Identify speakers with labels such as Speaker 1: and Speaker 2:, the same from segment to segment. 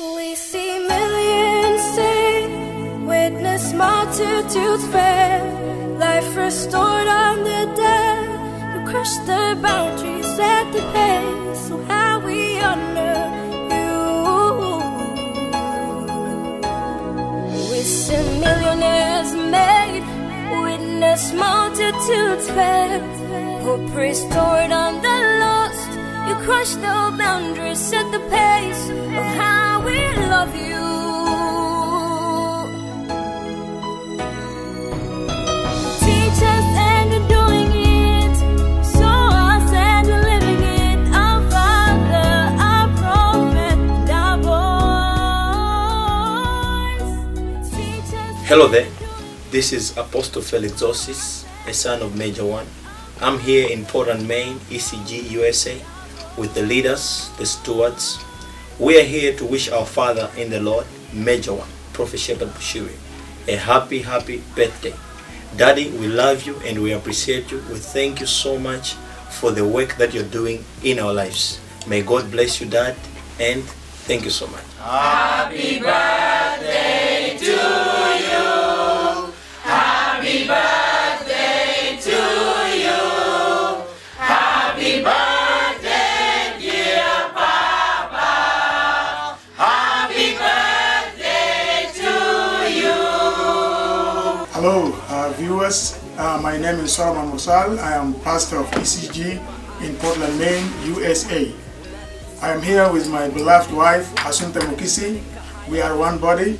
Speaker 1: We see millions sing, witness multitudes fail, life restored on the dead. You crush the boundaries, set the pace. So how we honor you. We see millionaires made, witness multitudes fail, hope restored on the lost. You crush the boundaries, set the pace of how we you. Teach us and you're doing it. Show us and we're living it. Our Father, our prophet, our voice. Teach us.
Speaker 2: Hello there. This is Apostle Felix Osis, a son of Major One. I'm here in Portland, Maine, ECG USA, with the leaders, the stewards. We are here to wish our father in the Lord, Major One, Prophet Shepherd Bushiri, a happy, happy birthday. Daddy, we love you and we appreciate you. We thank you so much for the work that you're doing in our lives. May God bless you, Dad, and thank you so much.
Speaker 3: Hello, viewers. Uh, my name is Solomon Musal. I am pastor of ECG in Portland, Maine, USA. I am here with my beloved wife, Asunta Mukisi. We are one body.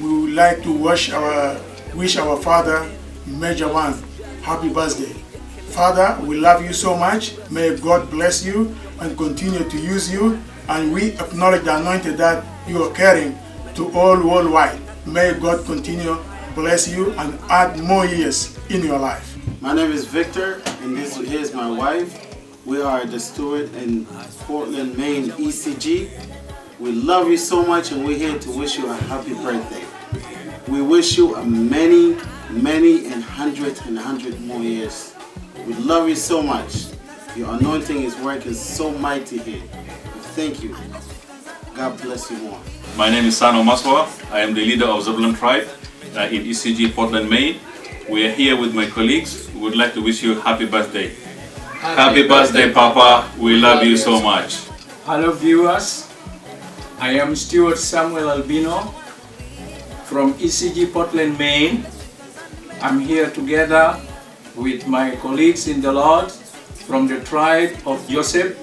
Speaker 3: We would like to wish our, wish our father, Major One, happy birthday. Father, we love you so much. May God bless you and continue to use you. And we acknowledge the anointing that you are carrying to all worldwide. May God continue bless you and add more years in your life.
Speaker 4: My name is Victor, and this here's my wife. We are the steward in Portland, Maine, ECG. We love you so much, and we're here to wish you a happy birthday. We wish you a many, many, and hundred and hundred more years. We love you so much. Your anointing is working so mighty here. Thank you. God bless you more.
Speaker 5: My name is Sano Maswa. I am the leader of Zebulon tribe uh, in ECG Portland, Maine. We are here with my colleagues. We would like to wish you a happy birthday. Happy, birthday, Papa. We love you so much.
Speaker 6: Hello viewers, I am Stuart Samuel Albino from ECG Portland, Maine. I'm here together with my colleagues in the Lord from the tribe of Joseph.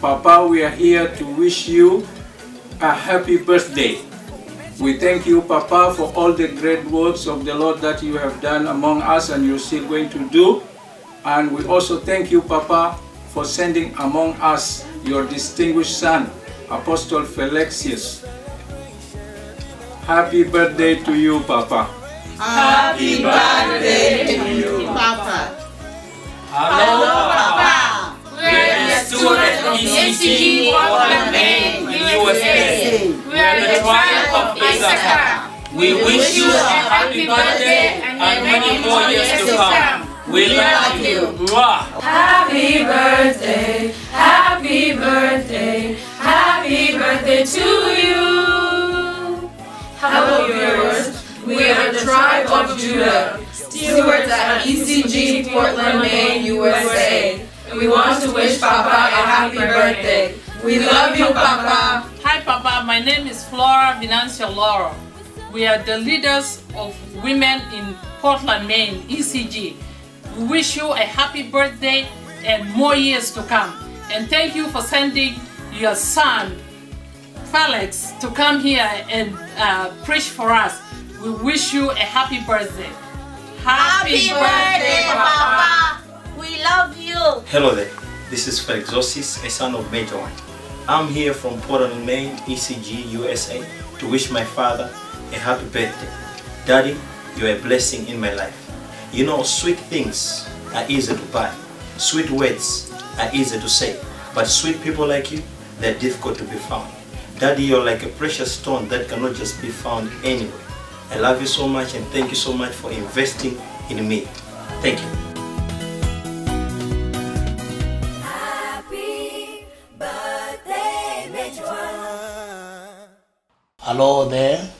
Speaker 6: Papa, we are here to wish you a happy birthday. We thank you, Papa, for all the great works of the Lord that you have done among us and you're still going to do. And we also thank you, Papa, for sending among us your distinguished son, Apostle Felixius. Happy birthday to you, Papa.
Speaker 7: Happy birthday to you, Papa. Hello, Papa. We're the students of ECG Portland, Maine, USA. We're the tribe of Issachar. We wish you a happy birthday and many more years to come. We love you.
Speaker 5: Mwah.
Speaker 7: Happy birthday, happy birthday, happy birthday to you. Hello viewers, we are the tribe of Judah, stewards at ECG Portland, Maine, USA. We want to wish Papa a happy birthday. We love you, Papa.
Speaker 8: Hi, Papa. My name is Flora Venancio Loro. We are the leaders of women in Portland, Maine, ECG. We wish you a happy birthday and more years to come. And thank you for sending your son, Felix, to come here and uh, preach for us. We wish you a happy birthday.
Speaker 7: Happy birthday, Papa. We love you.
Speaker 2: Hello there. This is Felix Zosis, a son of Major One. I'm here from Portland, Maine, ECG, USA, to wish my father a happy birthday. Daddy, you're a blessing in my life. You know, sweet things are easy to buy. Sweet words are easy to say. But sweet people like you, they're difficult to be found. Daddy, you're like a precious stone that cannot just be found anywhere. I love you so much and thank you so much for investing in me. Thank you.
Speaker 9: Hello there,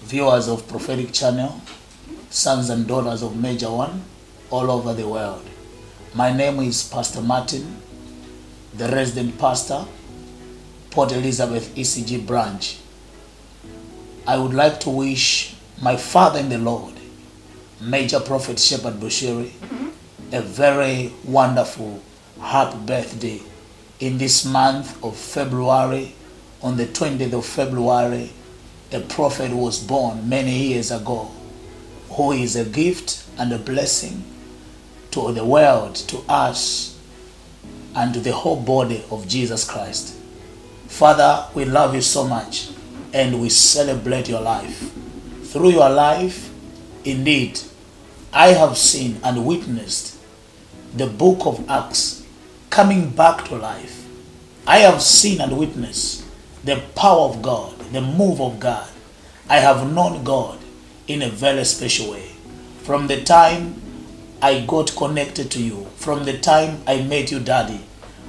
Speaker 9: viewers of Prophetic Channel, sons and daughters of Major One, all over the world. My name is Pastor Martin, the resident pastor, Port Elizabeth ECG branch. I would like to wish my father in the Lord, Major Prophet Shepherd Bushiri, a very wonderful happy birthday in this month of February. On the 20th of February, a prophet was born many years ago who is a gift and a blessing to the world, to us, and to the whole body of Jesus Christ. Father, we love you so much and we celebrate your life. Through your life, indeed, I have seen and witnessed the book of Acts coming back to life. I have seen and witnessed the power of God, the move of God. I have known God in a very special way. From the time I got connected to you, from the time I met you, Daddy,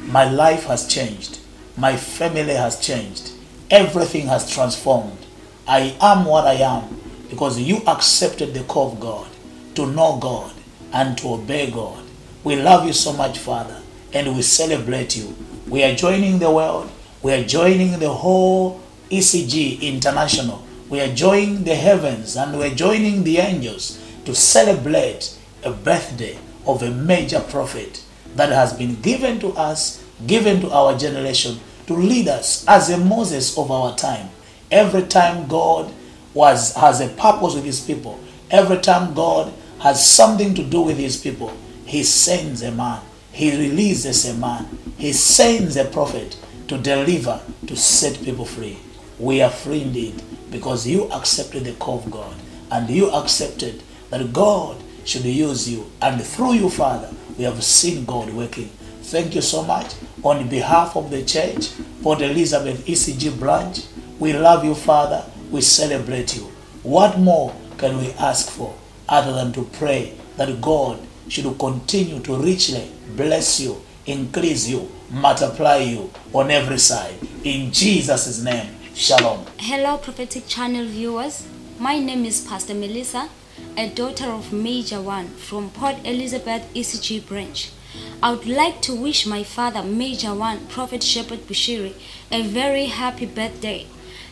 Speaker 9: my life has changed. My family has changed. Everything has transformed. I am what I am because you accepted the call of God to know God and to obey God. We love you so much, Father, and we celebrate you. We are joining the world. We are joining the whole ECG International. We are joining the heavens and we are joining the angels to celebrate a birthday of a major prophet that has been given to us, given to our generation to lead us as a Moses of our time. Every time God was has a purpose with his people, every time God has something to do with his people, he sends a man. He releases a man. He sends a prophet to deliver, to set people free. We are free indeed because you accepted the call of God and you accepted that God should use you. And through you, Father, we have seen God working. Thank you so much. On behalf of the church, Port Elizabeth ECG branch, we love you, Father. We celebrate you. What more can we ask for other than to pray that God should continue to richly bless you, increase you, multiply you on every side. In Jesus' name, shalom.
Speaker 10: Hello, Prophetic Channel viewers. My name is Pastor Melissa, a daughter of Major One from Port Elizabeth ECG branch. I would like to wish my father, Major One, Prophet Shepherd Bushiri, a very happy birthday.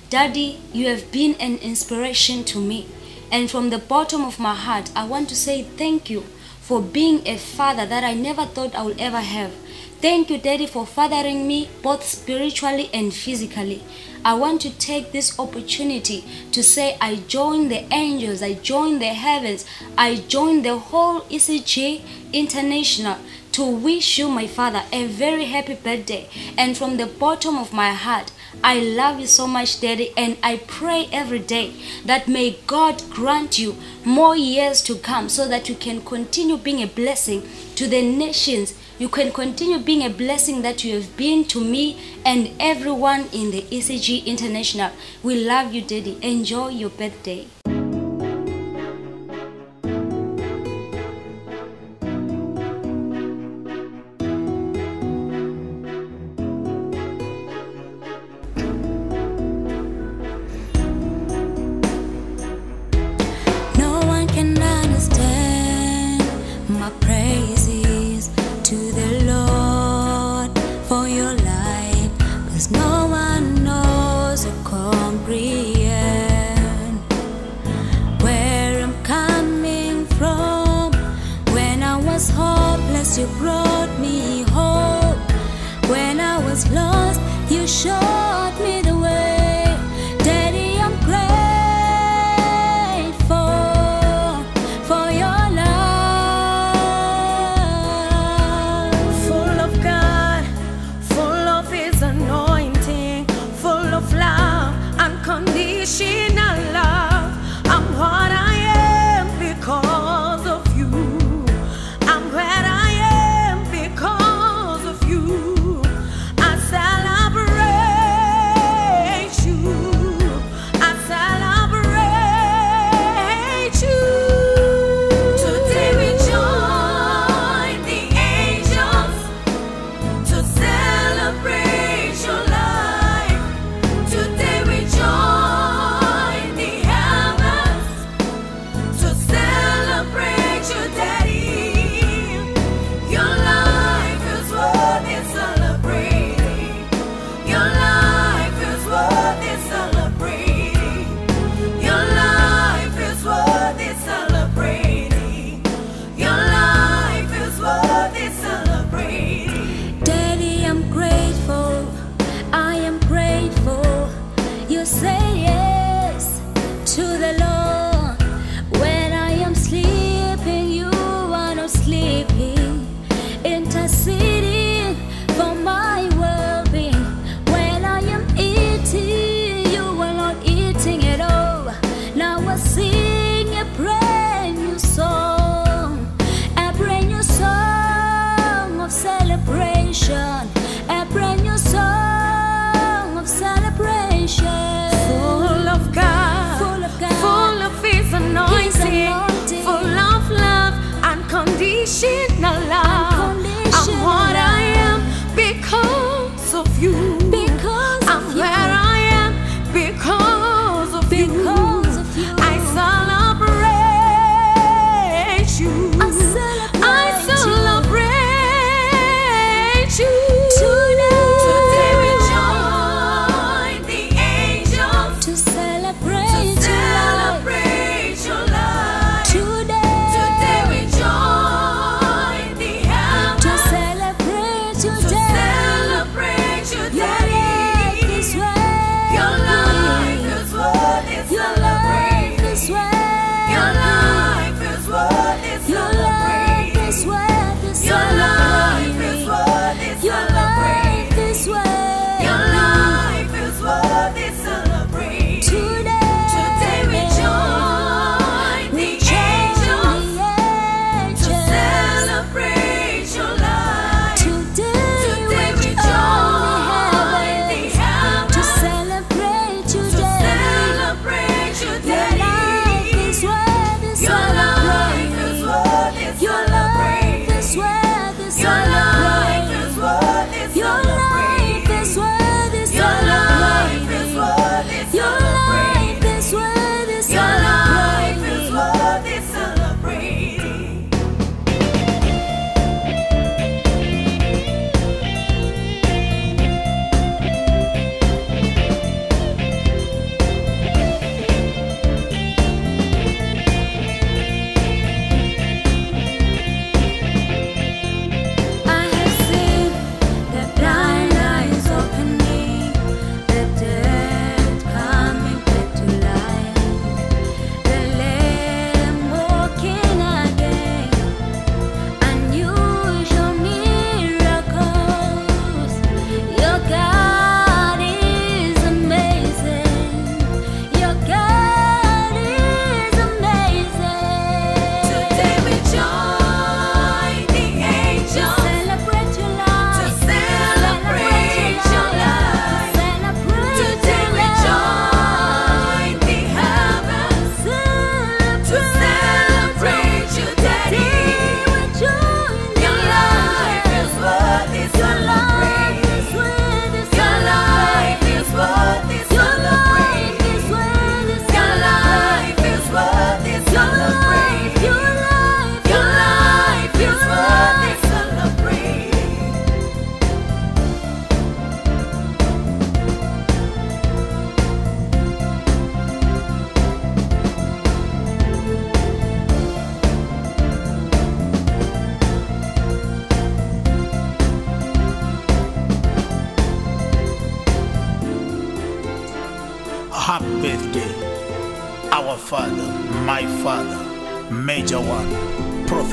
Speaker 10: Daddy, you have been an inspiration to me. And from the bottom of my heart, I want to say thank you for being a father that I never thought I would ever have. Thank you, Daddy, for fathering me both spiritually and physically. I want to take this opportunity to say I join the angels, I join the heavens, I join the whole ECG International to wish you, my father, a very happy birthday. And from the bottom of my heart, I love you so much, Daddy, and I pray every day that may God grant you more years to come so that you can continue being a blessing to the nations. You can continue being a blessing that you have been to me and everyone in the ECG International. We love you, Daddy. Enjoy your birthday. You brought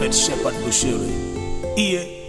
Speaker 9: Prophet Shepherd Bushiri. Iye